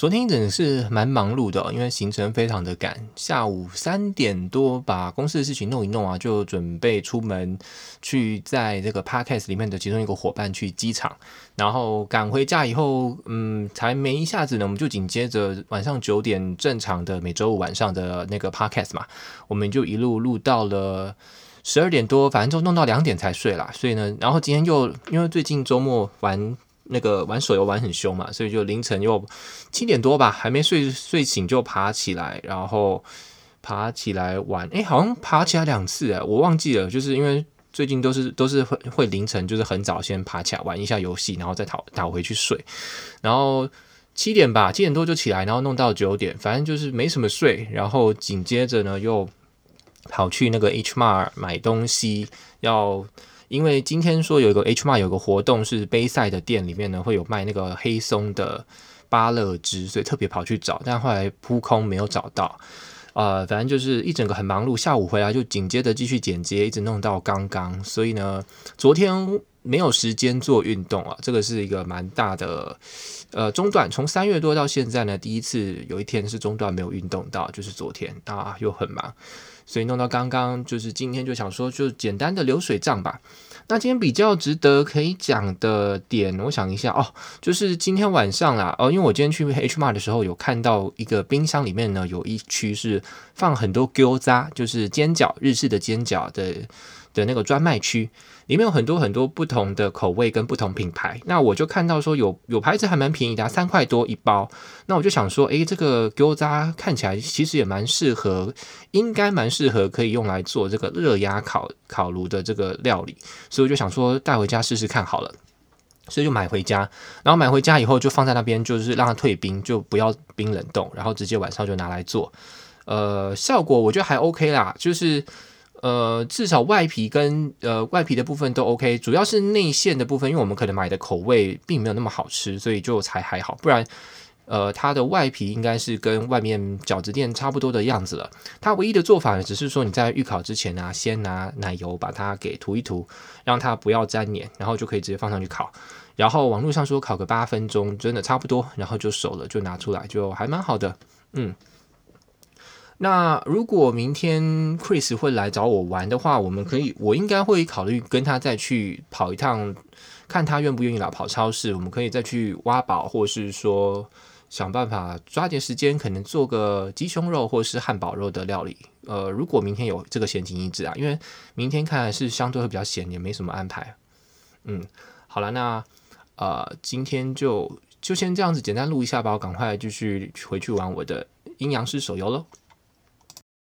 昨天真的是蛮忙碌的，因为行程非常的赶，下午三点多把公司的事情弄一弄啊，就准备出门去在这个 podcast 里面的其中一个伙伴去机场，然后赶回家以后，嗯，才没一下子呢，我们就紧接着晚上九点正常的每周五晚上的那个 podcast 嘛，我们就一路录到了十二点多，反正就弄到两点才睡啦。所以呢，然后今天又因为最近周末玩。那个玩手游玩很凶嘛，所以就凌晨又七点多吧，还没睡睡醒就爬起来，然后爬起来玩，诶，好像爬起来两次诶，我忘记了，就是因为最近都是都是会会凌晨，就是很早先爬起来玩一下游戏，然后再倒倒回去睡，然后七点吧，七点多就起来，然后弄到九点，反正就是没什么睡，然后紧接着呢又跑去那个 H Mart 买东西要。因为今天说有一个 H Mart 有个活动，是杯赛的店里面呢会有卖那个黑松的芭乐汁，所以特别跑去找，但后来扑空没有找到。呃，反正就是一整个很忙碌，下午回来就紧接着继续剪接，一直弄到刚刚，所以呢，昨天没有时间做运动啊，这个是一个蛮大的呃中断。从三月多到现在呢，第一次有一天是中断没有运动到，就是昨天啊，又很忙。所以弄到刚刚，就是今天就想说，就简单的流水账吧。那今天比较值得可以讲的点，我想一下哦，就是今天晚上啦，哦，因为我今天去 H Mart 的时候，有看到一个冰箱里面呢，有一区是放很多 Gyoza，就是煎饺，日式的煎饺的的那个专卖区。里面有很多很多不同的口味跟不同品牌，那我就看到说有有牌子还蛮便宜的，三块多一包。那我就想说，诶，这个饺子看起来其实也蛮适合，应该蛮适合可以用来做这个热压烤烤炉的这个料理，所以我就想说带回家试试看好了，所以就买回家，然后买回家以后就放在那边，就是让它退冰，就不要冰冷冻，然后直接晚上就拿来做。呃，效果我觉得还 OK 啦，就是。呃，至少外皮跟呃外皮的部分都 OK，主要是内馅的部分，因为我们可能买的口味并没有那么好吃，所以就才还好。不然，呃，它的外皮应该是跟外面饺子店差不多的样子了。它唯一的做法呢，只是说你在预烤之前呢、先拿奶油把它给涂一涂，让它不要粘黏，然后就可以直接放上去烤。然后网络上说烤个八分钟，真的差不多，然后就熟了，就拿出来，就还蛮好的，嗯。那如果明天 Chris 会来找我玩的话，我们可以，我应该会考虑跟他再去跑一趟，看他愿不愿意来跑超市。我们可以再去挖宝，或是说想办法抓点时间，可能做个鸡胸肉或是汉堡肉的料理。呃，如果明天有这个闲情逸致啊，因为明天看来是相对会比较闲，也没什么安排。嗯，好了，那呃，今天就就先这样子简单录一下吧，我赶快继续回去玩我的阴阳师手游喽。